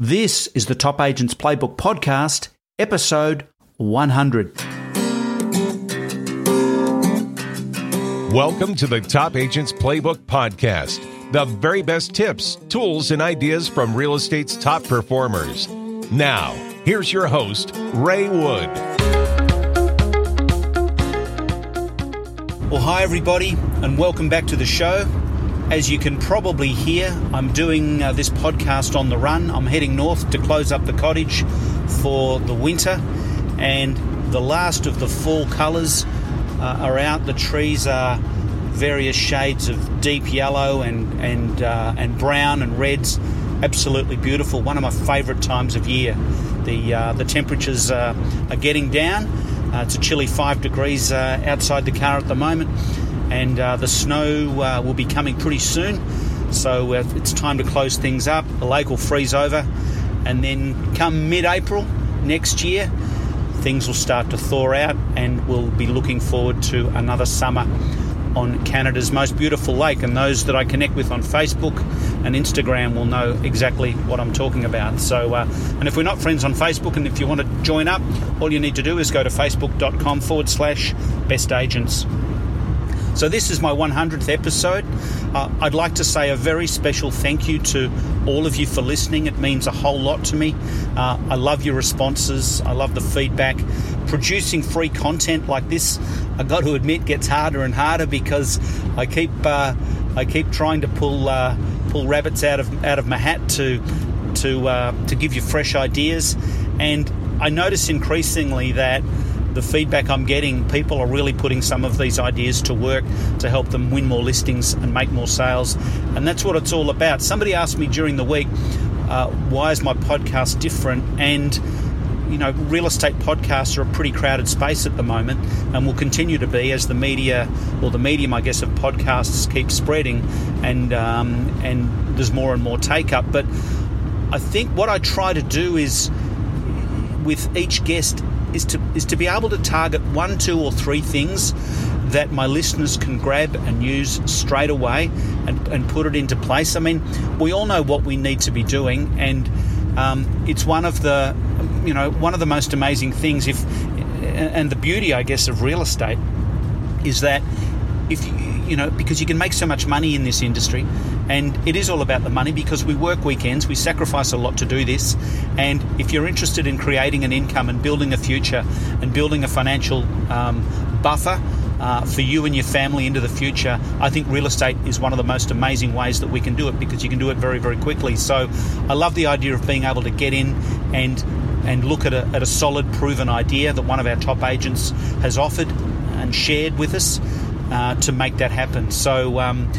This is the Top Agents Playbook Podcast, episode 100. Welcome to the Top Agents Playbook Podcast, the very best tips, tools, and ideas from real estate's top performers. Now, here's your host, Ray Wood. Well, hi, everybody, and welcome back to the show. As you can probably hear, I'm doing uh, this podcast on the run. I'm heading north to close up the cottage for the winter, and the last of the fall colours uh, are out. The trees are various shades of deep yellow and and uh, and brown and reds. Absolutely beautiful. One of my favourite times of year. The uh, the temperatures uh, are getting down. Uh, it's a chilly five degrees uh, outside the car at the moment and uh, the snow uh, will be coming pretty soon. So uh, it's time to close things up. The lake will freeze over, and then come mid April next year, things will start to thaw out, and we'll be looking forward to another summer on Canada's most beautiful lake. And those that I connect with on Facebook and Instagram will know exactly what I'm talking about. So, uh, and if we're not friends on Facebook, and if you want to join up, all you need to do is go to facebook.com forward slash best agents. So, this is my 100th episode. Uh, I'd like to say a very special thank you to all of you for listening. It means a whole lot to me. Uh, I love your responses, I love the feedback. Producing free content like this, I got to admit, gets harder and harder because I keep uh, I keep trying to pull uh, pull rabbits out of out of my hat to to uh, to give you fresh ideas, and I notice increasingly that the feedback I'm getting, people are really putting some of these ideas to work to help them win more listings and make more sales. And that's what it's all about. Somebody asked me during the week, uh, why is my podcast different? And you know, real estate podcasts are a pretty crowded space at the moment and will continue to be as the media or the medium, I guess, of podcasts keeps spreading and um, and there's more and more take up. But I think what I try to do is with each guest is to is to be able to target one, two, or three things that my listeners can grab and use straight away and, and put it into place. I mean, we all know what we need to be doing, and um, it's one of the you know one of the most amazing things. If and the beauty, I guess, of real estate is that if you, you know because you can make so much money in this industry and it is all about the money because we work weekends we sacrifice a lot to do this and if you're interested in creating an income and building a future and building a financial um, buffer uh, for you and your family into the future, I think real estate is one of the most amazing ways that we can do it because you can do it very, very quickly. So I love the idea of being able to get in and and look at a, at a solid, proven idea that one of our top agents has offered and shared with us uh, to make that happen. So um,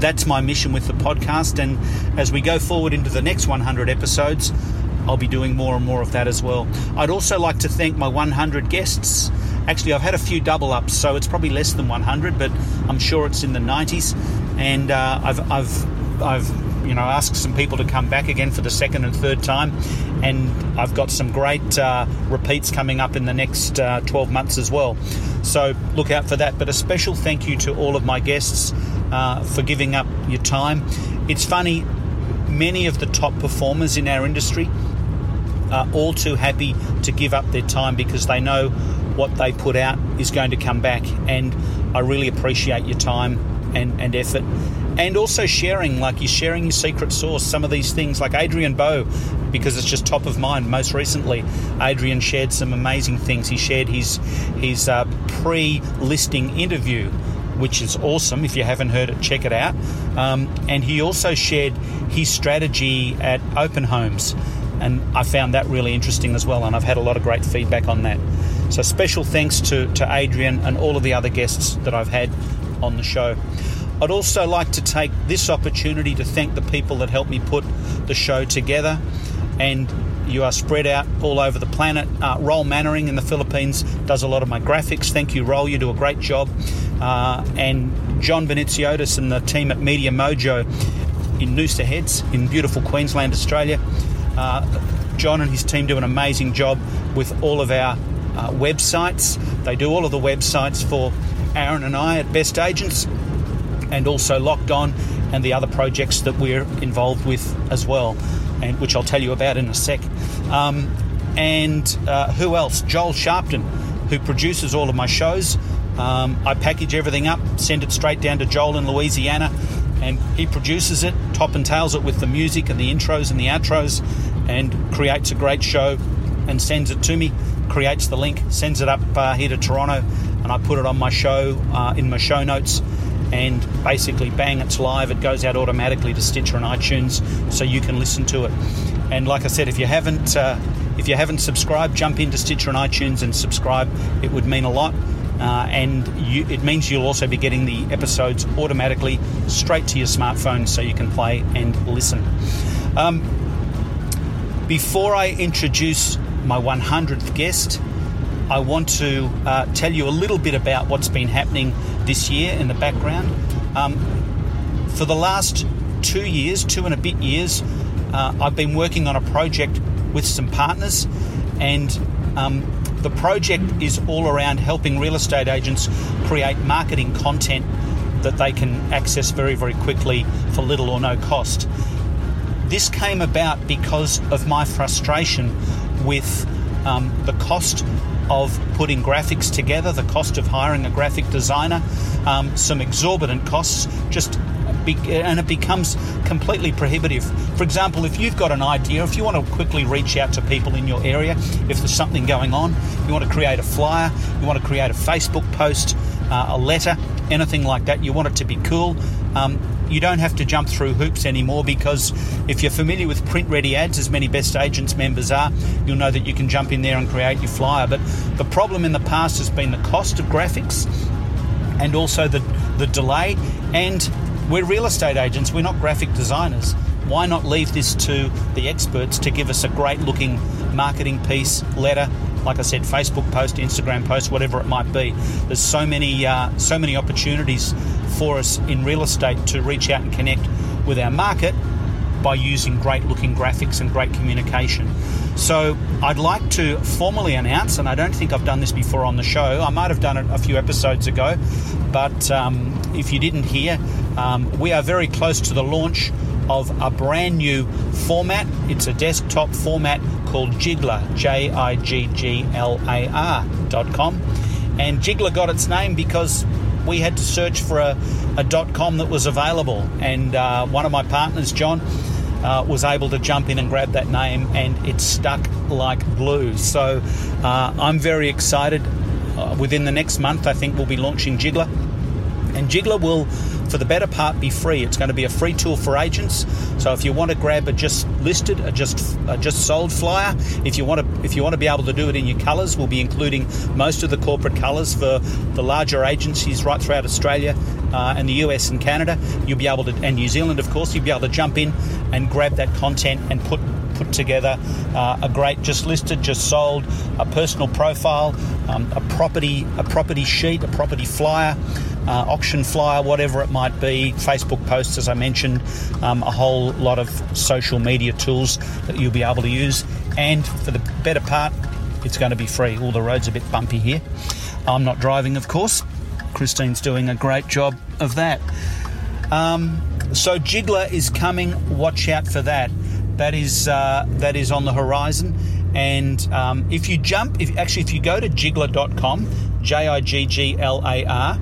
that's my mission with the podcast. And as we go forward into the next 100 episodes, I'll be doing more and more of that as well. I'd also like to thank my 100 guests. Actually, I've had a few double ups, so it's probably less than 100, but I'm sure it's in the 90s. And uh, I've, I've, I've you know, asked some people to come back again for the second and third time, and I've got some great uh, repeats coming up in the next uh, 12 months as well. So look out for that. But a special thank you to all of my guests uh, for giving up your time. It's funny, many of the top performers in our industry are all too happy to give up their time because they know what they put out is going to come back. And I really appreciate your time and, and effort. And also sharing, like you're sharing your secret sauce, some of these things, like Adrian Bo, because it's just top of mind. Most recently, Adrian shared some amazing things. He shared his his uh, pre-listing interview which is awesome. If you haven't heard it, check it out. Um, and he also shared his strategy at open homes, and I found that really interesting as well. And I've had a lot of great feedback on that. So special thanks to to Adrian and all of the other guests that I've had on the show. I'd also like to take this opportunity to thank the people that helped me put the show together. And you are spread out all over the planet. Uh, Roll Mannering in the Philippines does a lot of my graphics. Thank you, Roll. You do a great job. Uh, and John Benitiotis and the team at Media Mojo in Noosa Heads in beautiful Queensland, Australia. Uh, John and his team do an amazing job with all of our uh, websites. They do all of the websites for Aaron and I at Best Agents and also Locked On and the other projects that we're involved with as well. and which I'll tell you about in a sec. Um, and uh, who else? Joel Sharpton, who produces all of my shows. Um, I package everything up, send it straight down to Joel in Louisiana, and he produces it, top and tails it with the music and the intros and the outros, and creates a great show and sends it to me. Creates the link, sends it up uh, here to Toronto, and I put it on my show uh, in my show notes. And basically, bang, it's live. It goes out automatically to Stitcher and iTunes, so you can listen to it. And like I said, if you haven't uh, if you haven't subscribed, jump into Stitcher and iTunes and subscribe. It would mean a lot. Uh, and you, it means you'll also be getting the episodes automatically straight to your smartphone so you can play and listen. Um, before I introduce my 100th guest, I want to uh, tell you a little bit about what's been happening this year in the background. Um, for the last two years, two and a bit years, uh, I've been working on a project with some partners, and um, the project is all around helping real estate agents create marketing content that they can access very, very quickly for little or no cost. This came about because of my frustration with um, the cost of putting graphics together, the cost of hiring a graphic designer, um, some exorbitant costs, just and it becomes completely prohibitive. For example, if you've got an idea, if you want to quickly reach out to people in your area, if there's something going on, you want to create a flyer, you want to create a Facebook post, uh, a letter, anything like that, you want it to be cool. Um, you don't have to jump through hoops anymore because if you're familiar with print ready ads, as many best agents members are, you'll know that you can jump in there and create your flyer. But the problem in the past has been the cost of graphics and also the, the delay and we're real estate agents, we're not graphic designers. Why not leave this to the experts to give us a great looking marketing piece, letter, like I said, Facebook post, Instagram post, whatever it might be. There's so many, uh, so many opportunities for us in real estate to reach out and connect with our market by using great looking graphics and great communication. So I'd like to formally announce, and I don't think I've done this before on the show. I might have done it a few episodes ago, but um, if you didn't hear, um, we are very close to the launch of a brand new format. It's a desktop format called Jigglar, J I G G L A R dot com. And Jigglar got its name because we had to search for a, a dot com that was available. And uh, one of my partners, John, uh, was able to jump in and grab that name, and it stuck like glue. So uh, I'm very excited. Uh, within the next month, I think we'll be launching Jigglar. And Jigglar will, for the better part, be free. It's going to be a free tool for agents. So if you want to grab a just listed, a just a just sold flyer, if you want to if you want to be able to do it in your colours, we'll be including most of the corporate colours for the larger agencies right throughout Australia uh, and the US and Canada. You'll be able to, and New Zealand, of course, you'll be able to jump in and grab that content and put put together uh, a great just listed, just sold, a personal profile, um, a property a property sheet, a property flyer. Uh, auction flyer, whatever it might be, Facebook posts, as I mentioned, um, a whole lot of social media tools that you'll be able to use. And for the better part, it's going to be free. All the roads are a bit bumpy here. I'm not driving, of course. Christine's doing a great job of that. Um, so Jigglar is coming. Watch out for that that is uh, that is on the horizon. And um, if you jump, if actually if you go to jigglar.com, J I G G L A R.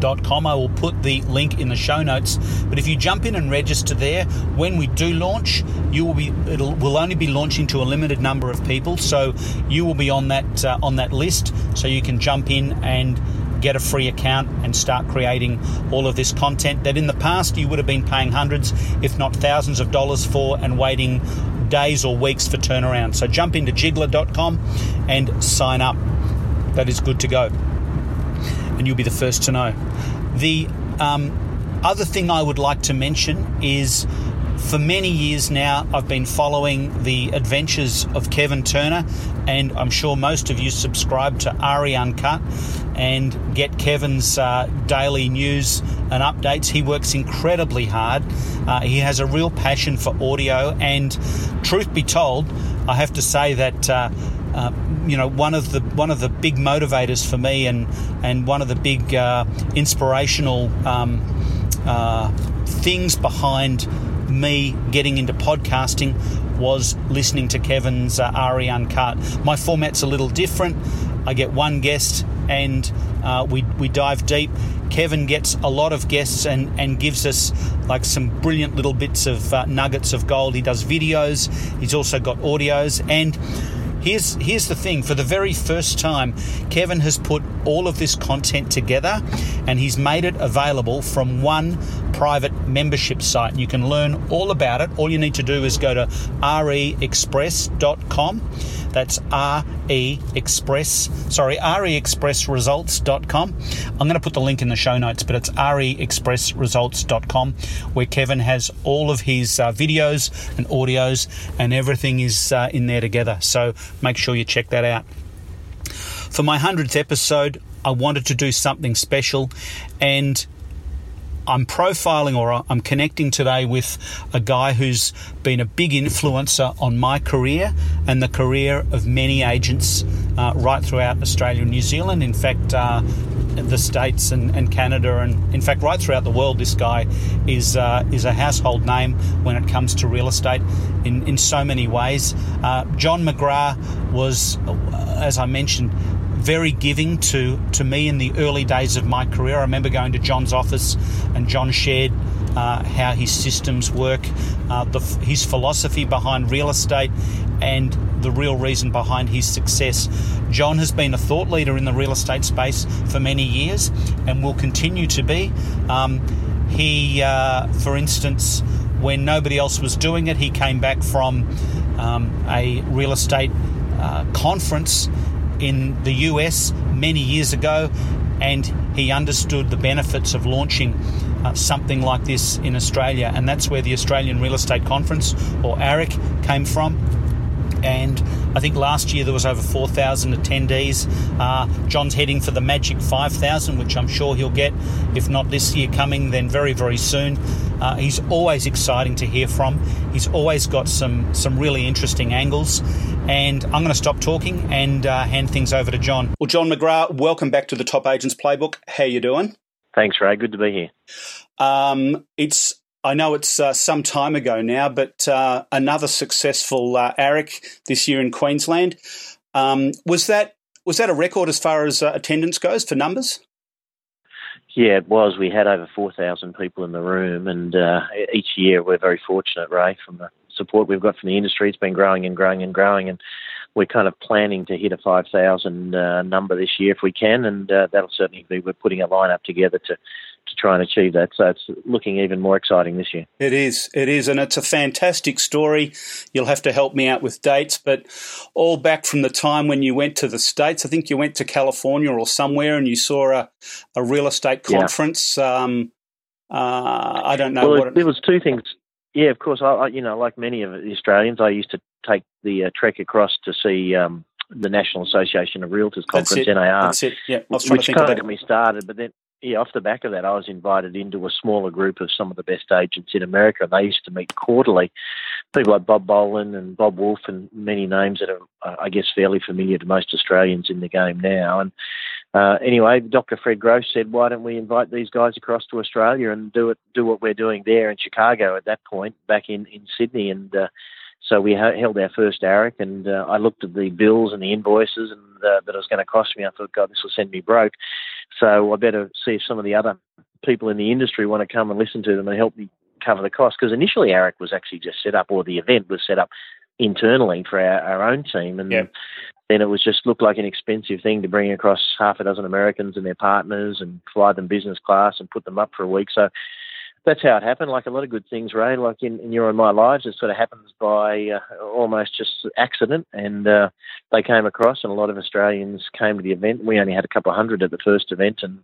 Dot com. I will put the link in the show notes. But if you jump in and register there, when we do launch, you will be it'll will only be launching to a limited number of people. So you will be on that uh, on that list. So you can jump in and get a free account and start creating all of this content that in the past you would have been paying hundreds, if not thousands of dollars for and waiting days or weeks for turnaround. So jump into jigglar.com and sign up. That is good to go. And you'll be the first to know. The um, other thing I would like to mention is for many years now, I've been following the adventures of Kevin Turner, and I'm sure most of you subscribe to RE Uncut and get Kevin's uh, daily news and updates. He works incredibly hard. Uh, he has a real passion for audio, and truth be told, I have to say that. Uh, uh, you know, one of the one of the big motivators for me, and and one of the big uh, inspirational um, uh, things behind me getting into podcasting was listening to Kevin's uh, RE Uncut. My format's a little different. I get one guest and uh, we, we dive deep. Kevin gets a lot of guests and, and gives us like some brilliant little bits of uh, nuggets of gold. He does videos, he's also got audios, and Here's here's the thing. For the very first time, Kevin has put all of this content together, and he's made it available from one private membership site. You can learn all about it. All you need to do is go to reexpress.com that's RE Express, sorry, reexpressresults.com. I'm going to put the link in the show notes, but it's reexpressresults.com where Kevin has all of his uh, videos and audios and everything is uh, in there together. So make sure you check that out. For my 100th episode, I wanted to do something special and I'm profiling or I'm connecting today with a guy who's been a big influencer on my career and the career of many agents uh, right throughout Australia and New Zealand. In fact, uh, the states and, and, Canada, and in fact, right throughout the world, this guy is uh, is a household name when it comes to real estate in in so many ways. Uh, John McGrath was, as I mentioned very giving to, to me in the early days of my career. I remember going to John's office and John shared uh, how his systems work, uh, the, his philosophy behind real estate, and the real reason behind his success. John has been a thought leader in the real estate space for many years and will continue to be. Um, he, uh, for instance, when nobody else was doing it, he came back from um, a real estate uh, conference in the US many years ago, and he understood the benefits of launching uh, something like this in Australia, and that's where the Australian Real Estate Conference, or AREC, came from. And I think last year there was over 4,000 attendees. Uh, John's heading for the magic 5,000, which I'm sure he'll get, if not this year coming, then very, very soon. Uh, he's always exciting to hear from. He's always got some some really interesting angles. And I'm going to stop talking and uh, hand things over to John. Well, John McGrath, welcome back to the Top Agents Playbook. How you doing? Thanks, Ray. Good to be here. Um, it's I know it's uh, some time ago now, but uh, another successful uh, AREC this year in Queensland. Um, was that was that a record as far as uh, attendance goes for numbers? Yeah, it was. We had over 4,000 people in the room, and uh, each year we're very fortunate, Ray, from the support we've got from the industry. It's been growing and growing and growing, and we're kind of planning to hit a 5,000 uh, number this year if we can, and uh, that'll certainly be. We're putting a lineup together to to try and achieve that. So it's looking even more exciting this year. It is, it is, and it's a fantastic story. You'll have to help me out with dates, but all back from the time when you went to the States, I think you went to California or somewhere and you saw a, a real estate conference. Yeah. Um, uh, I don't know well, what it, there was two things. Yeah, of course. I, you know, like many of the Australians, I used to take the uh, trek across to see um, the National Association of Realtors conference, That's it. NAR. That's it. Yeah, which kind of got me started. But then yeah, off the back of that, I was invited into a smaller group of some of the best agents in America. They used to meet quarterly. People like Bob Boland and Bob Wolf and many names that are, uh, I guess, fairly familiar to most Australians in the game now. And uh, anyway, Dr. Fred Gross said, "Why don't we invite these guys across to Australia and do it, do what we're doing there in Chicago at that point, back in in Sydney?" And uh, so we held our first AREC, and uh, I looked at the bills and the invoices and uh, that it was going to cost me. I thought, God, this will send me broke. So I better see if some of the other people in the industry want to come and listen to them and help me cover the cost. Because initially, AREC was actually just set up, or the event was set up internally for our, our own team, and yep. then it was just looked like an expensive thing to bring across half a dozen Americans and their partners and fly them business class and put them up for a week. So that's how it happened. Like a lot of good things, Ray. Like in, in your and my lives, it sort of happens by uh, almost just accident. And uh, they came across, and a lot of Australians came to the event. We only had a couple of hundred at the first event, and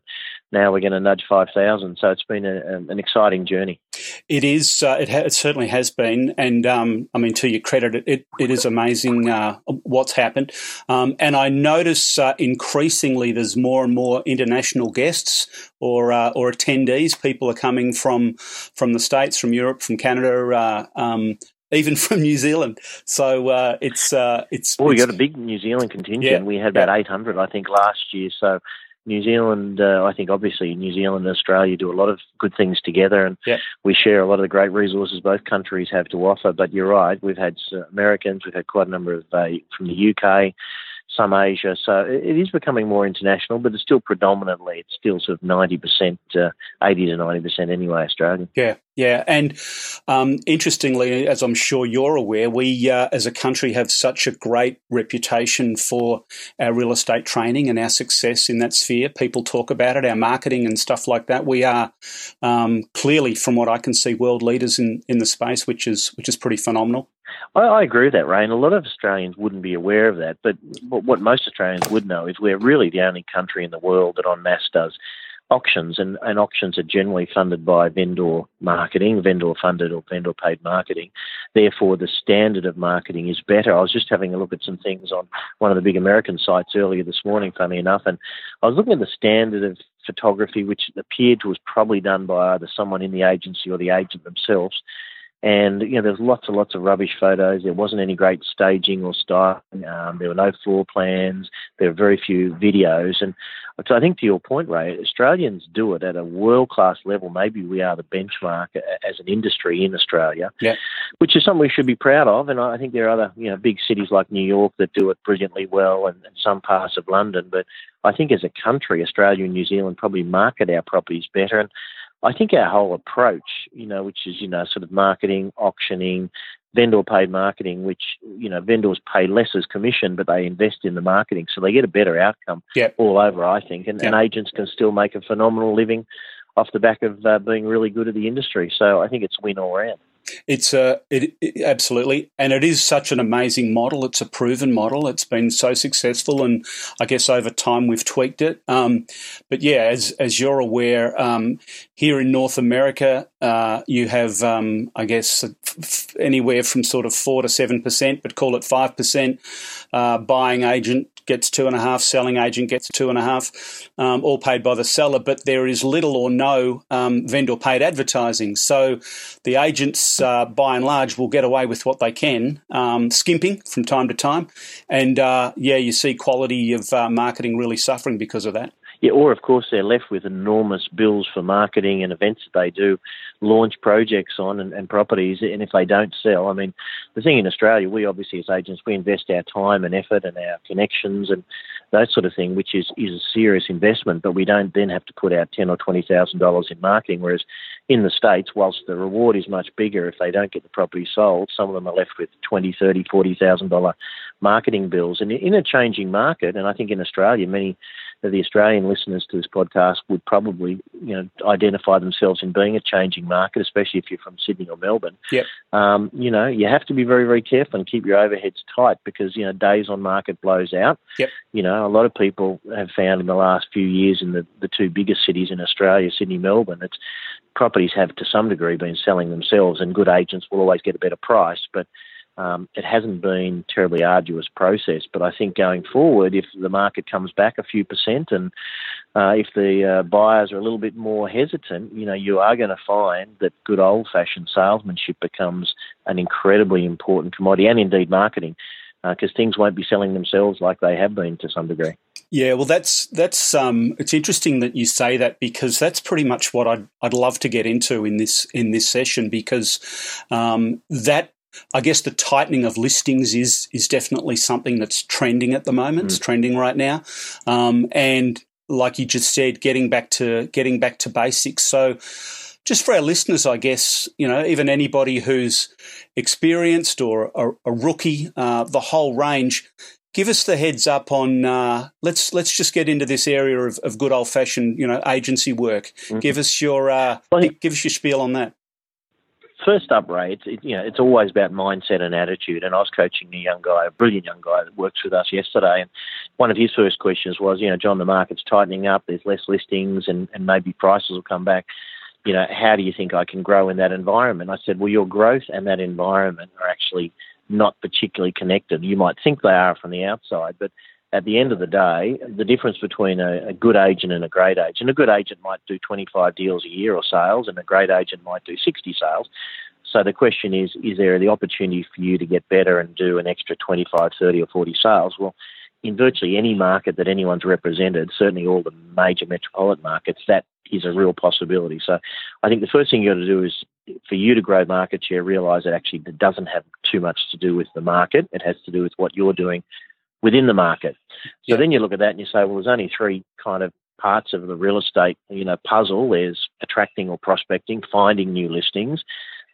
now we're going to nudge five thousand. So it's been a, a, an exciting journey. It is. Uh, it, ha- it, certainly has been, and um, I mean, to your credit, it it, it is amazing uh, what's happened. Um, and I notice uh, increasingly there's more and more international guests or uh, or attendees. People are coming from from the states, from Europe, from Canada. Uh, um, even from New Zealand, so uh, it's it's. Well, we got a big New Zealand contingent. Yeah, we had about yeah. 800, I think, last year. So New Zealand, uh, I think obviously New Zealand and Australia do a lot of good things together, and yep. we share a lot of the great resources both countries have to offer. But you're right, we've had uh, Americans, we've had quite a number of uh, from the UK, some Asia. So it is becoming more international, but it's still predominantly, it's still sort of 90%, uh, 80 to 90% anyway, Australian. Yeah, yeah. And um, interestingly, as I'm sure you're aware, we uh, as a country have such a great reputation for our real estate training and our success in that sphere. People talk about it, our marketing and stuff like that. We are um, clearly, from what I can see, world leaders in, in the space, which is which is pretty phenomenal. I, I agree with that, Ray. And a lot of Australians wouldn't be aware of that. But what most Australians would know is we're really the only country in the world that en masse does auctions, and, and auctions are generally funded by vendor marketing, vendor funded or vendor paid marketing. Therefore, the standard of marketing is better. I was just having a look at some things on one of the big American sites earlier this morning, funny enough, and I was looking at the standard of photography, which appeared to was probably done by either someone in the agency or the agent themselves. And you know, there's lots and lots of rubbish photos. There wasn't any great staging or styling. Um, there were no floor plans. There were very few videos. And so I think to your point, Ray, Australians do it at a world class level. Maybe we are the benchmark as an industry in Australia, yeah. which is something we should be proud of. And I think there are other you know big cities like New York that do it brilliantly well, and, and some parts of London. But I think as a country, Australia and New Zealand probably market our properties better. And I think our whole approach, you know, which is, you know, sort of marketing, auctioning, vendor paid marketing, which, you know, vendors pay less as commission, but they invest in the marketing. So they get a better outcome yep. all over, I think. And, yep. and, agents can still make a phenomenal living off the back of uh, being really good at the industry. So I think it's win all round. It's a it, it, absolutely, and it is such an amazing model. It's a proven model. It's been so successful, and I guess over time we've tweaked it. Um, but yeah, as as you're aware, um, here in North America, uh, you have um, I guess f- anywhere from sort of four to seven percent, but call it five percent uh, buying agent gets two and a half, selling agent gets two and a half, um, all paid by the seller. But there is little or no um, vendor paid advertising. So the agents, uh, by and large, will get away with what they can, um, skimping from time to time. And uh, yeah, you see quality of uh, marketing really suffering because of that. Yeah, or of course they're left with enormous bills for marketing and events that they do, launch projects on and, and, properties. And if they don't sell, I mean, the thing in Australia, we obviously as agents we invest our time and effort and our connections and that sort of thing, which is is a serious investment. But we don't then have to put out ten or twenty thousand dollars in marketing. Whereas in the states, whilst the reward is much bigger if they don't get the property sold, some of them are left with twenty, thirty, forty thousand dollar marketing bills. And in a changing market, and I think in Australia, many of the Australian listeners to this podcast would probably, you know, identify themselves in being a changing market, especially if you're from Sydney or Melbourne. Yep. Um, you know, you have to be very, very careful and keep your overheads tight because, you know, days on market blows out. Yep. You know, a lot of people have found in the last few years in the, the two biggest cities in Australia, Sydney, Melbourne, it's properties have to some degree been selling themselves and good agents will always get a better price. But um, it hasn't been terribly arduous process, but I think going forward, if the market comes back a few percent and uh, if the uh, buyers are a little bit more hesitant, you know, you are going to find that good old-fashioned salesmanship becomes an incredibly important commodity, and indeed marketing, because uh, things won't be selling themselves like they have been to some degree. Yeah, well, that's that's um, it's interesting that you say that because that's pretty much what I'd I'd love to get into in this in this session because um, that I guess the tightening of listings is is definitely something that's trending at the moment. Mm. It's trending right now, um, and like you just said, getting back to getting back to basics. So, just for our listeners, I guess you know even anybody who's experienced or a, a rookie, uh, the whole range. Give us the heads up on. Uh, let's let's just get into this area of, of good old fashioned you know agency work. Mm-hmm. Give us your uh, well, give us your spiel on that first up, Ray, it's, it, you know, it's always about mindset and attitude. And I was coaching a young guy, a brilliant young guy that works with us yesterday. And one of his first questions was, you know, John, the market's tightening up. There's less listings and, and maybe prices will come back. You know, how do you think I can grow in that environment? I said, well, your growth and that environment are actually not particularly connected. You might think they are from the outside, but at the end of the day, the difference between a, a, good agent and a great agent, a good agent might do 25 deals a year or sales, and a great agent might do 60 sales. So the question is, is there the opportunity for you to get better and do an extra 25, 30 or 40 sales? Well, in virtually any market that anyone's represented, certainly all the major metropolitan markets, that is a real possibility. So I think the first thing you got to do is for you to grow market share, realize that actually it doesn't have too much to do with the market. It has to do with what you're doing within the market. So yeah. then you look at that and you say, well, there's only three kind of parts of the real estate, you know, puzzle. There's attracting or prospecting, finding new listings.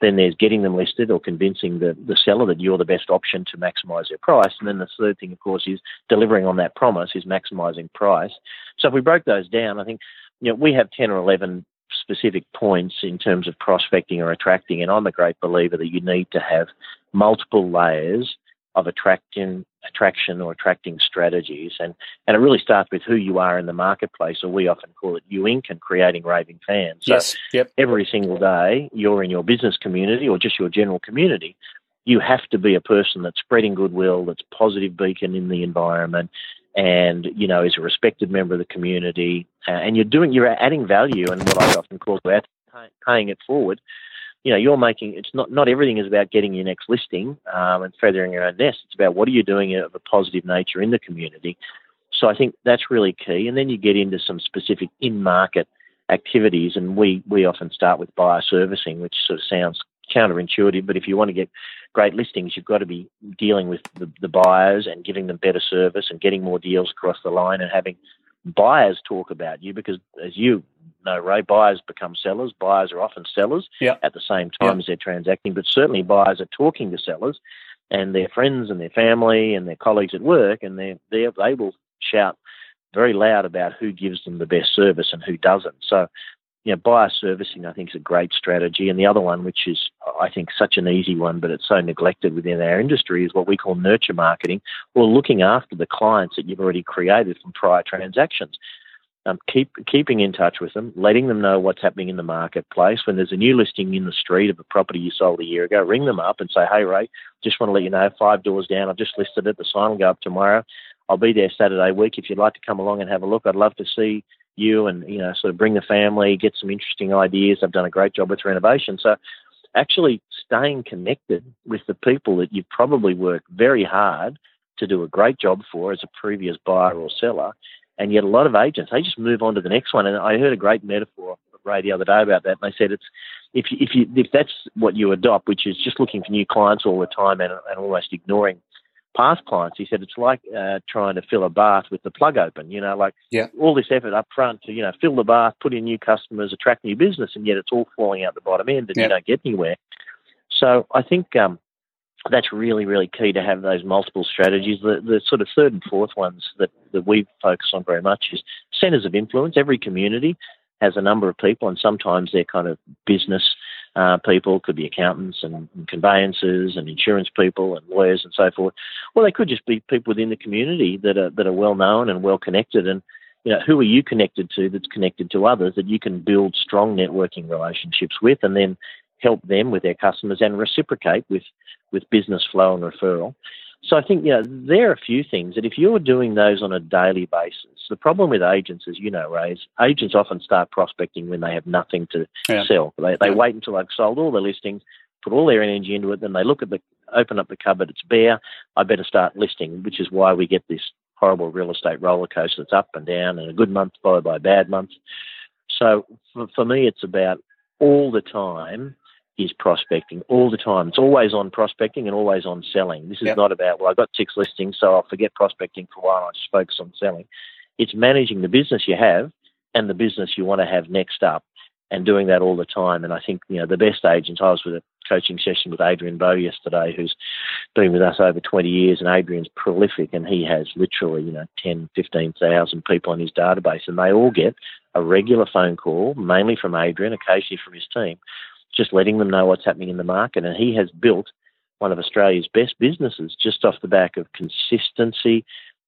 Then there's getting them listed or convincing the, the seller that you're the best option to maximise their price. And then the third thing, of course, is delivering on that promise, is maximising price. So if we broke those down, I think you know we have ten or eleven specific points in terms of prospecting or attracting, and I'm a great believer that you need to have multiple layers of attracting attraction or attracting strategies. And and it really starts with who you are in the marketplace or we often call it you inc and creating raving fans. So yes yep. every single day you're in your business community or just your general community you have to be a person that's spreading goodwill that's positive beacon in the environment and you know is a respected member of the community uh, and you're doing you're adding value and what i often call paying it forward you know, you're making it's not not everything is about getting your next listing um, and feathering your own nest. It's about what are you doing of a positive nature in the community. So I think that's really key. And then you get into some specific in market activities, and we we often start with buyer servicing, which sort of sounds counterintuitive, but if you want to get great listings, you've got to be dealing with the, the buyers and giving them better service and getting more deals across the line and having buyers talk about you because as you know, Ray, buyers become sellers. Buyers are often sellers at the same time as they're transacting, but certainly buyers are talking to sellers and their friends and their family and their colleagues at work, and they they they will shout very loud about who gives them the best service and who doesn't. So, you know, buyer servicing I think is a great strategy, and the other one, which is I think such an easy one, but it's so neglected within our industry, is what we call nurture marketing, or looking after the clients that you've already created from prior transactions um, keep keeping in touch with them, letting them know what's happening in the marketplace. When there's a new listing in the street of a property you sold a year ago, ring them up and say, "Hey, Ray, just want to let you know, five doors down. I've just listed it. The sign will go up tomorrow. I'll be there Saturday week. If you'd like to come along and have a look, I'd love to see you and you know sort of bring the family, get some interesting ideas. I've done a great job with renovation. So." Actually, staying connected with the people that you've probably worked very hard to do a great job for as a previous buyer or seller and yet, a lot of agents they just move on to the next one. And I heard a great metaphor Ray the other day about that. And they said it's if you, if you if that's what you adopt, which is just looking for new clients all the time and, and almost ignoring past clients, he said it's like uh, trying to fill a bath with the plug open. You know, like yeah. all this effort up front to you know fill the bath, put in new customers, attract new business, and yet it's all falling out the bottom end, and yeah. you don't get anywhere. So I think um, that's really, really key to have those multiple strategies. The, the sort of third and fourth ones that, that we focus on very much is centres of influence. Every community has a number of people, and sometimes they're kind of business uh, people, could be accountants and, and conveyancers and insurance people and lawyers and so forth. Well, they could just be people within the community that are that are well known and well connected. And you know, who are you connected to that's connected to others that you can build strong networking relationships with, and then help them with their customers and reciprocate with, with business flow and referral. So I think, you know, there are a few things that if you're doing those on a daily basis, the problem with agents, as you know, Ray, is agents often start prospecting when they have nothing to yeah. sell. They, they yeah. wait until they've sold all their listings, put all their energy into it, then they look at the, open up the cupboard, it's bare, I better start listing, which is why we get this horrible real estate roller coaster that's up and down and a good month followed by a bad month. So for, for me, it's about all the time is prospecting all the time. It's always on prospecting and always on selling. This is yep. not about, well, I've got six listings, so I'll forget prospecting for a while. I just focus on selling. It's managing the business you have and the business you want to have next up and doing that all the time. And I think, you know, the best agents, I was with a coaching session with Adrian Bo yesterday, who's been with us over 20 years, and Adrian's prolific, and he has literally, you know, 10, 15,000 people in his database, and they all get a regular phone call, mainly from Adrian, occasionally from his team, just letting them know what's happening in the market. And he has built one of Australia's best businesses just off the back of consistency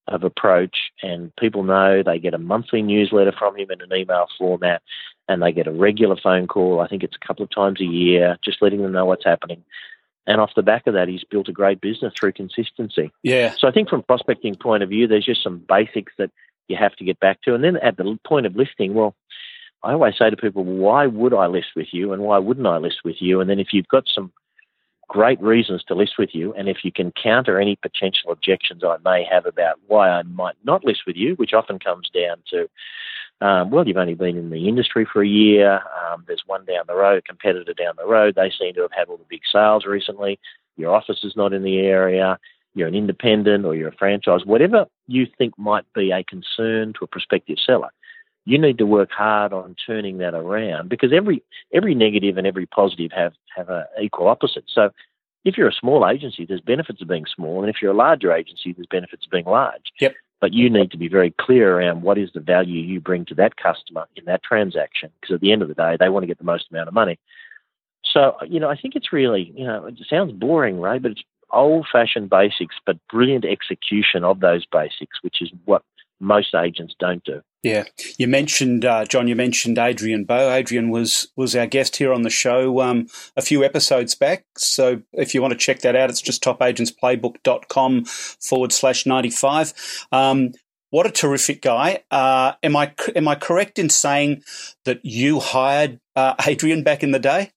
of approach. And people know they get a monthly newsletter from him in an email format and they get a regular phone call. I think it's a couple of times a year, just letting them know what's happening. And off the back of that, he's built a great business through consistency. Yeah. So I think from prospecting point of view, there's just some basics that you have to get back to. And then at the point of listing, well, I always say to people, why would I list with you and why wouldn't I list with you? And then if you've got some great reasons to list with you. And if you can counter any potential objections I may have about why I might not list with you, which often comes down to, um, well, you've only been in the industry for a year. Um, there's one down the road, a competitor down the road. They seem to have had all the big sales recently. Your office is not in the area. You're an independent or you're a franchise. Whatever you think might be a concern to a prospective seller, you need to work hard on turning that around because every every negative and every positive have have an equal opposite. So if you're a small agency, there's benefits of being small, and if you're a larger agency, there's benefits of being large. Yep. But you need to be very clear around what is the value you bring to that customer in that transaction, because at the end of the day, they want to get the most amount of money. So, you know, I think it's really, you know, it sounds boring, Ray, but it's old fashioned basics, but brilliant execution of those basics, which is what most agents don't do. Yeah, you mentioned uh, John. You mentioned Adrian Bo. Adrian was was our guest here on the show um, a few episodes back. So if you want to check that out, it's just topagentsplaybook.com forward slash ninety five. Um, what a terrific guy! Uh, am I am I correct in saying that you hired uh, Adrian back in the day?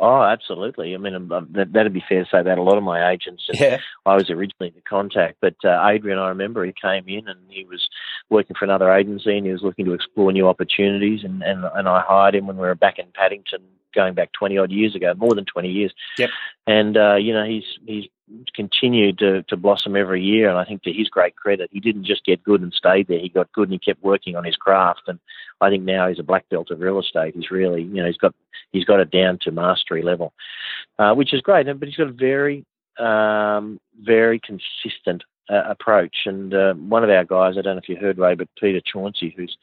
Oh, absolutely. I mean, um, um, that, would be fair to say that a lot of my agents, yeah. I was originally the contact, but uh, Adrian, I remember he came in and he was working for another agency and he was looking to explore new opportunities, and, and, and I hired him when we were back in Paddington, going back 20 odd years ago, more than 20 years. Yep. And, uh, you know, he's, he's continued to, to blossom every year. And I think to his great credit, he didn't just get good and stayed there. He got good and he kept working on his craft. And I think now he's a black belt of real estate. He's really, you know, he's got he's got it down to mastery level, uh, which is great. But he's got a very, um, very consistent uh, approach. And uh, one of our guys, I don't know if you heard Ray, but Peter Chauncey, who's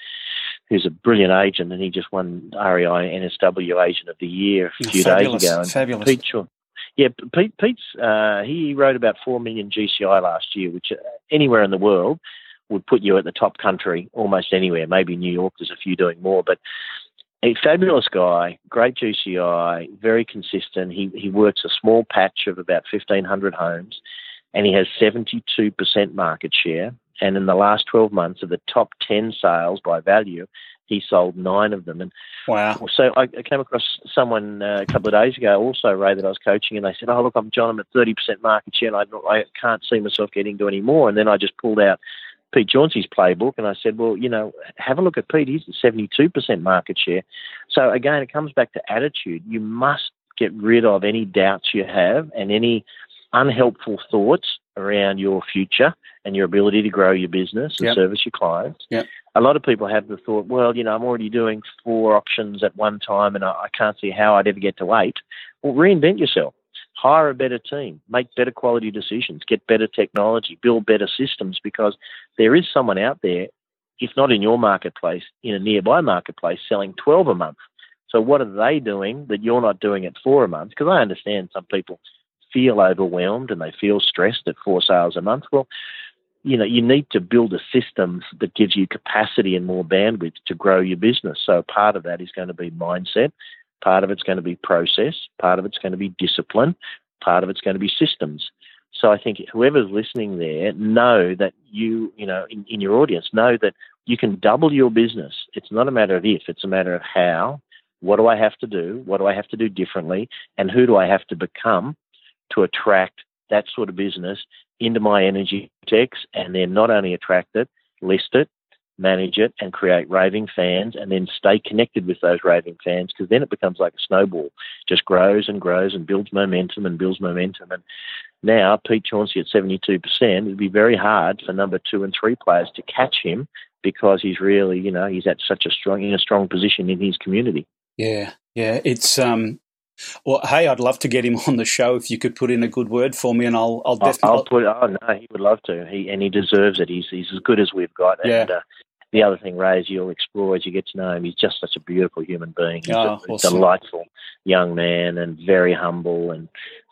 who's a brilliant agent, and he just won REI NSW Agent of the Year a few fabulous, days ago. And fabulous. Pete, yeah, Pete, Pete's uh, he wrote about four million GCI last year, which uh, anywhere in the world would put you at the top country almost anywhere. Maybe New York, there's a few doing more, but a fabulous guy, great GCI, very consistent. He he works a small patch of about fifteen hundred homes, and he has seventy two percent market share. And in the last twelve months, of the top ten sales by value, he sold nine of them. And wow! So I, I came across someone uh, a couple of days ago, also Ray, that I was coaching, and they said, "Oh, look, I'm John. I'm at thirty percent market share, and I, I can't see myself getting to any more." And then I just pulled out Pete Chauncey's playbook, and I said, "Well, you know, have a look at Pete. He's at seventy-two percent market share." So again, it comes back to attitude. You must get rid of any doubts you have and any unhelpful thoughts around your future and your ability to grow your business and yep. service your clients. Yep a lot of people have the thought, well, you know, I'm already doing four auctions at one time and I, I can't see how I'd ever get to eight. Well, reinvent yourself. Hire a better team, make better quality decisions, get better technology, build better systems because there is someone out there, if not in your marketplace, in a nearby marketplace, selling 12 a month. So what are they doing that you're not doing at four a month? Because I understand some people feel overwhelmed and they feel stressed at four sales a month. Well, you know, you need to build a system that gives you capacity and more bandwidth to grow your business. So part of that is going to be mindset, part of it's going to be process, part of it's going to be discipline, part of it's going to be systems. So I think whoever's listening there know that you, you know, in, in your audience, know that you can double your business. It's not a matter of if, it's a matter of how. What do I have to do? What do I have to do differently? And who do I have to become to attract that sort of business into my energy text and then not only attract it, list it, manage it, and create raving fans, and then stay connected with those raving fans because then it becomes like a snowball, just grows and grows and builds momentum and builds momentum. And now Pete Chauncey at 72%, it'd be very hard for number two and three players to catch him because he's really, you know, he's at such a strong in a strong position in his community. Yeah, yeah, it's um, well, hey, I'd love to get him on the show if you could put in a good word for me, and I'll, I'll definitely. I'll put. Oh no, he would love to. He and he deserves it. He's he's as good as we've got. Yeah. And, uh, the other thing, Ray, is you'll explore as you get to know him. He's just such a beautiful human being. He's oh, a awesome. delightful young man and very humble and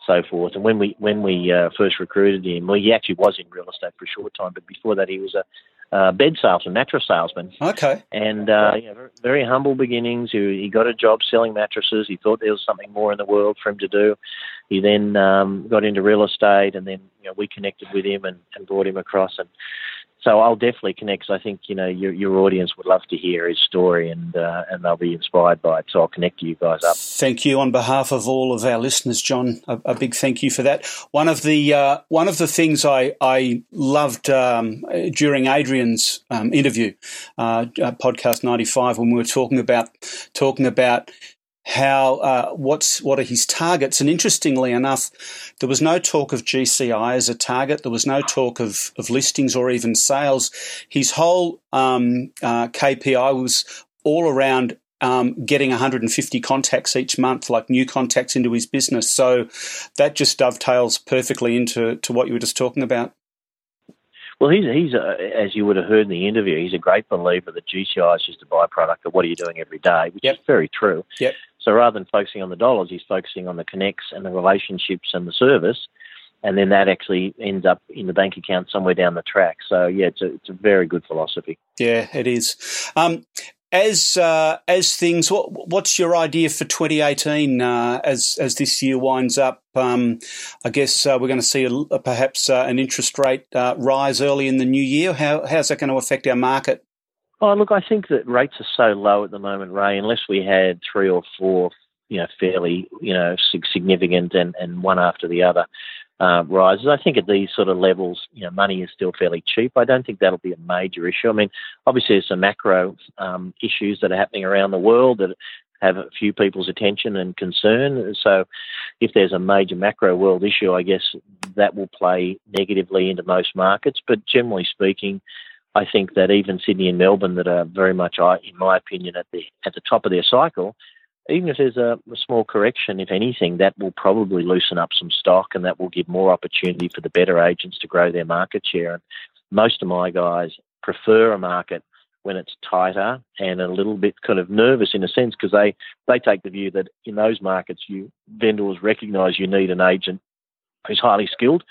so forth. And when we when we uh, first recruited him, well, he actually was in real estate for a short time, but before that, he was a uh, bed salesman, mattress salesman. Okay. And uh, you know, very humble beginnings. He, he got a job selling mattresses. He thought there was something more in the world for him to do. He then um, got into real estate, and then you know we connected with him and, and brought him across. And so I'll definitely connect. Cause I think you know your your audience would love to hear his story, and uh, and they'll be inspired by it. So I'll connect you guys up. Thank you on behalf of all of our listeners, John. A, a big thank you for that. One of the uh, one of the things I I loved um, during Adrian's um, interview, uh, uh podcast ninety five, when we were talking about talking about how uh, what's what are his targets? And interestingly enough, there was no talk of GCI as a target. There was no talk of, of listings or even sales. His whole um, uh, KPI was all around um, getting 150 contacts each month, like new contacts into his business. So that just dovetails perfectly into to what you were just talking about. Well, he's he's a, as you would have heard in the interview, he's a great believer that GCI is just a byproduct of what are you doing every day, which yep. is very true. Yep. So rather than focusing on the dollars, he's focusing on the connects and the relationships and the service, and then that actually ends up in the bank account somewhere down the track. So yeah, it's a it's a very good philosophy. Yeah, it is. Um, as uh, as things, what, what's your idea for 2018 uh, as as this year winds up? Um, I guess uh, we're going to see a, perhaps uh, an interest rate uh, rise early in the new year. How how's that going to affect our market? Oh, look, I think that rates are so low at the moment, Ray. Unless we had three or four, you know, fairly, you know, significant and, and one after the other uh, rises. I think at these sort of levels, you know, money is still fairly cheap. I don't think that'll be a major issue. I mean, obviously, there's some macro um, issues that are happening around the world that have a few people's attention and concern. So, if there's a major macro world issue, I guess that will play negatively into most markets. But generally speaking, I think that even Sydney and Melbourne, that are very much, uh, in my opinion, at the at the top of their cycle, even if there's a, a, small correction, if anything, that will probably loosen up some stock and that will give more opportunity for the better agents to grow their market share. And most of my guys prefer a market when it's tighter and a little bit kind of nervous in a sense because they, they take the view that in those markets, you vendors recognise you need an agent who's highly skilled.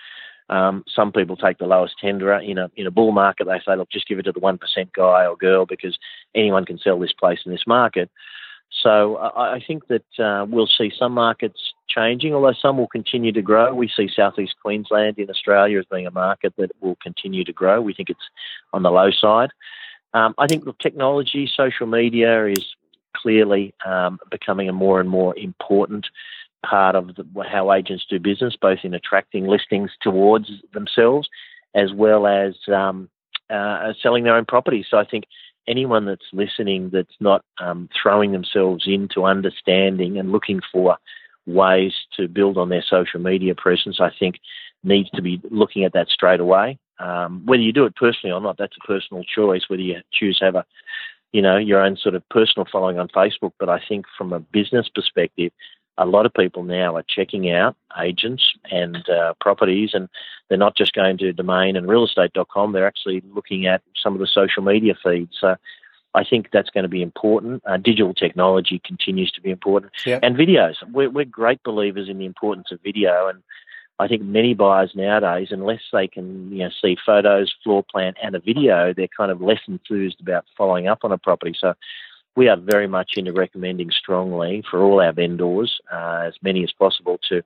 Um, some people take the lowest tenderer in a in a bull market. They say, look, just give it to the one percent guy or girl because anyone can sell this place in this market. So I, I think that uh, we'll see some markets changing, although some will continue to grow. We see southeast Queensland in Australia as being a market that will continue to grow. We think it's on the low side. Um, I think the technology, social media is clearly um, becoming a more and more important part of the, how agents do business, both in attracting listings towards themselves as well as um, uh, selling their own properties. So I think anyone that's listening that's not um, throwing themselves into understanding and looking for ways to build on their social media presence, I think needs to be looking at that straight away. Um, whether you do it personally or not, that's a personal choice. Whether you choose to have a, you know, your own sort of personal following on Facebook, but I think from a business perspective, a lot of people now are checking out agents and uh, properties, and they're not just going to domain and realestate.com. They're actually looking at some of the social media feeds. So I think that's going to be important. Uh, digital technology continues to be important, yep. and videos. We're, we're great believers in the importance of video, and I think many buyers nowadays, unless they can you know see photos, floor plan, and a video, they're kind of less enthused about following up on a property. So we are very much into recommending strongly for all our vendors, uh, as many as possible, to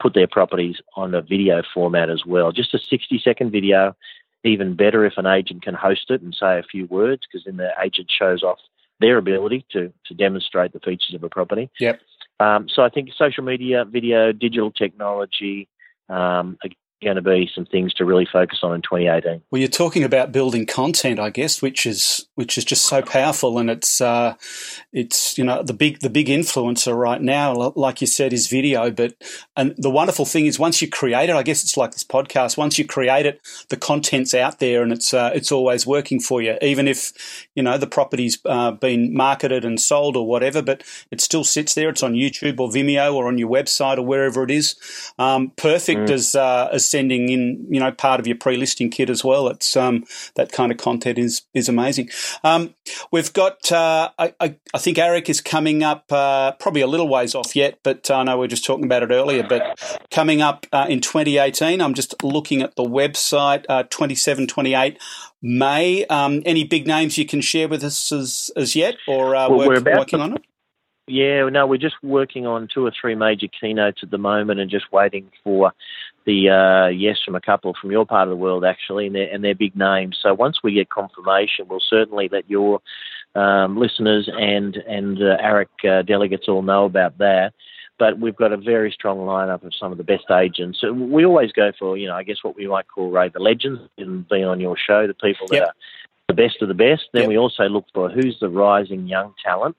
put their properties on a video format as well. Just a 60 second video, even better if an agent can host it and say a few words, because then the agent shows off their ability to, to demonstrate the features of a property. Yep. Um, so I think social media, video, digital technology, um, going to be some things to really focus on in 2018. Well, you're talking about building content, I guess, which is which is just so powerful, and it's uh, it's you know the big the big influencer right now, like you said, is video. But and the wonderful thing is once you create it, I guess it's like this podcast. Once you create it, the content's out there, and it's uh, it's always working for you, even if you know the property's uh, been marketed and sold or whatever. But it still sits there. It's on YouTube or Vimeo or on your website or wherever it is. Um, perfect mm. as uh, as sending in, you know, part of your pre-listing kit as well. It's um, that kind of content is is amazing. Um, we've got, uh, I, I, I, think AREC is coming up, uh, probably a little ways off yet, but I know we are just talking about it earlier. But coming up uh, in 2018, I'm just looking at the website, uh, 27, 28 May. Um, any big names you can share with us as, as yet, or uh, well, work, working to- on it? Yeah, no, we're just working on two or three major keynotes at the moment and just waiting for the uh, yes from a couple from your part of the world actually, and they're, and they're big names. So once we get confirmation, we'll certainly let your um, listeners and and uh, AREC uh, delegates all know about that. But we've got a very strong lineup of some of the best agents. So we always go for, you know, I guess what we might call Ray the legends, and being on your show, the people that Yep. are the best of the best. Then Yep. we also look for who's the rising young talent.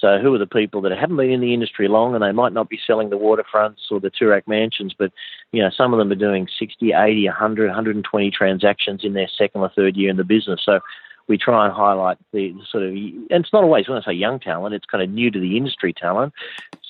So who are the people that haven't been in the industry long and they might not be selling the waterfronts or the Toorak mansions, but you know some of them are doing 60, 80, 100, 120 transactions in their second or third year in the business. So we try and highlight the sort of, and it's not always when I say young talent, it's kind of new to the industry talent.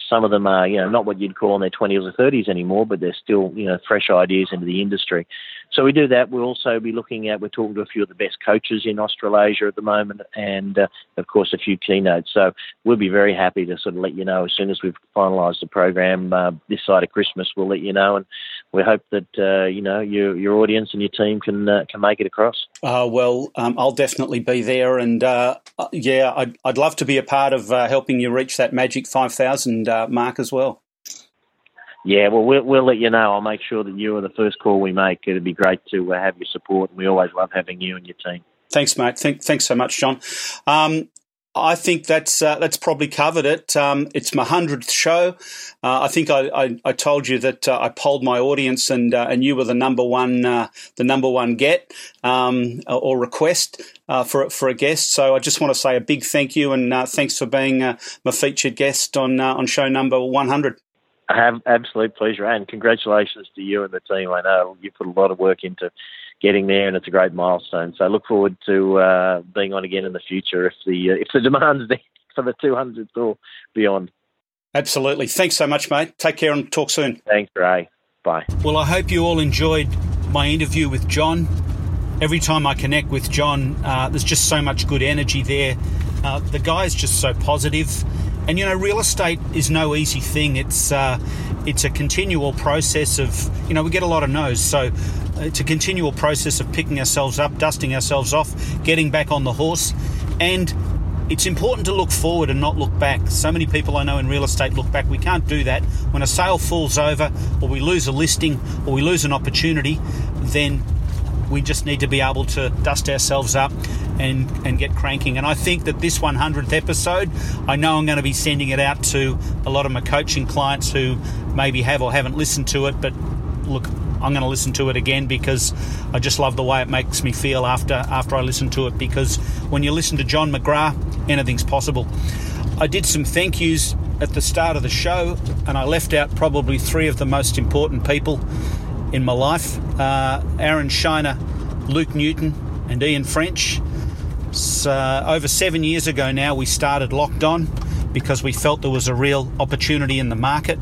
Some of them are, you know, not what you'd call in their 20s or 30s anymore, but they're still, you know, fresh ideas into the industry. So we do that. We'll also be looking at, we're talking to a few of the best coaches in Australasia at the moment, and uh, of course, a few keynotes. So we'll be very happy to sort of let you know as soon as we've finalised the program uh, this side of Christmas. We'll let you know, and we hope that uh, you know your your audience and your team can uh, can make it across. Uh, well, um, I'll definitely be there, and uh, yeah, I'd, I'd love to be a part of helping you reach that magic five thousand uh, mark as well. Yeah, well, we'll we'll let you know. I'll make sure that you are the first call we make. It'd be great to uh, have your support, and we always love having you and your team. Thanks, mate. Thank, thanks so much, John. Um, I think that's uh, that's probably covered it. Um, it's my hundredth show. Uh, I think I, I, I told you that uh, I polled my audience, and uh, and you were the number one uh, the number one get um, or request for for a guest. So I just want to say a big thank you and thanks for being my featured guest on on show number one hundred. I have absolute pleasure, and congratulations to you and the team. I know you put a lot of work into getting there, and it's a great milestone. So I look forward to uh, being on again in the future if the uh, if the demand's there for the 200th or beyond. Absolutely. Thanks so much, mate. Take care and talk soon. Thanks, Ray. Bye. Well, I hope you all enjoyed my interview with John. Every time I connect with John, uh, there's just so much good energy there. Uh, the guy's just so positive, and you know, real estate is no easy thing. It's uh, it's a continual process of you know we get a lot of no's, so it's a continual process of picking ourselves up, dusting ourselves off, getting back on the horse, and it's important to look forward and not look back. So many people I know in real estate look back. We can't do that. When a sale falls over, or we lose a listing, or we lose an opportunity, then we just need to be able to dust ourselves up and, and get cranking. And I think that this 100th episode, I know I'm going to be sending it out to a lot of my coaching clients who maybe have or haven't listened to it, but look, I'm going to listen to it again because I just love the way it makes me feel after after I listen to it. Because when you listen to John McGrath, anything's possible. I did some thank yous at the start of the show, and I left out probably three of the most important people in my life: uh, Aaron Shiner, Luke Newton, and Ian French. So, over seven years ago now, we started Locked On because we felt there was a real opportunity in the market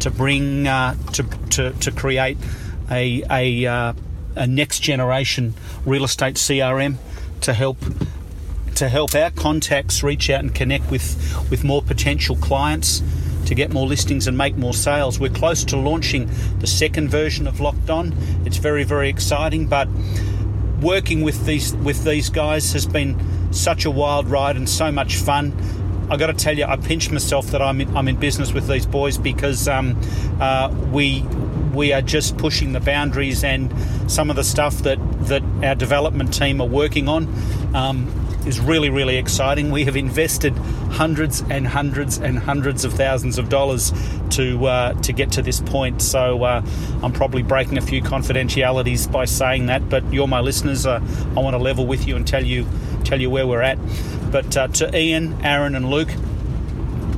to bring uh, to, to to create a a, uh, a next generation real estate CRM to help to help our contacts reach out and connect with with more potential clients to get more listings and make more sales. We're close to launching the second version of Locked On. It's very very exciting, but working with these with these guys has been such a wild ride and so much fun. I got to tell you, I pinch myself that I'm in, I'm in business with these boys because um, uh, we we are just pushing the boundaries and some of the stuff that that our development team are working on. Um, is really, really exciting. We have invested hundreds and hundreds and hundreds of thousands of dollars to uh, to get to this point. So uh, I'm probably breaking a few confidentialities by saying that, but you're my listeners. Uh, I want to level with you and tell you tell you where we're at. But uh, to Ian, Aaron, and Luke,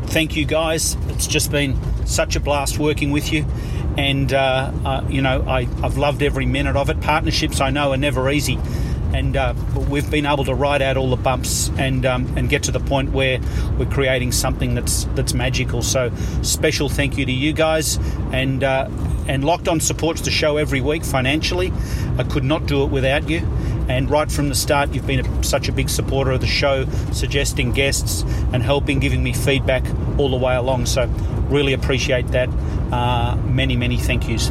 thank you guys. It's just been such a blast working with you. And, uh, uh, you know, I, I've loved every minute of it. Partnerships, I know, are never easy. And uh, we've been able to ride out all the bumps and um, and get to the point where we're creating something that's that's magical. So special thank you to you guys, and uh, and Locked On supports the show every week financially. I could not do it without you. And right from the start, you've been a, such a big supporter of the show, suggesting guests and helping, giving me feedback all the way along. So, really appreciate that. Uh, many, many thank yous.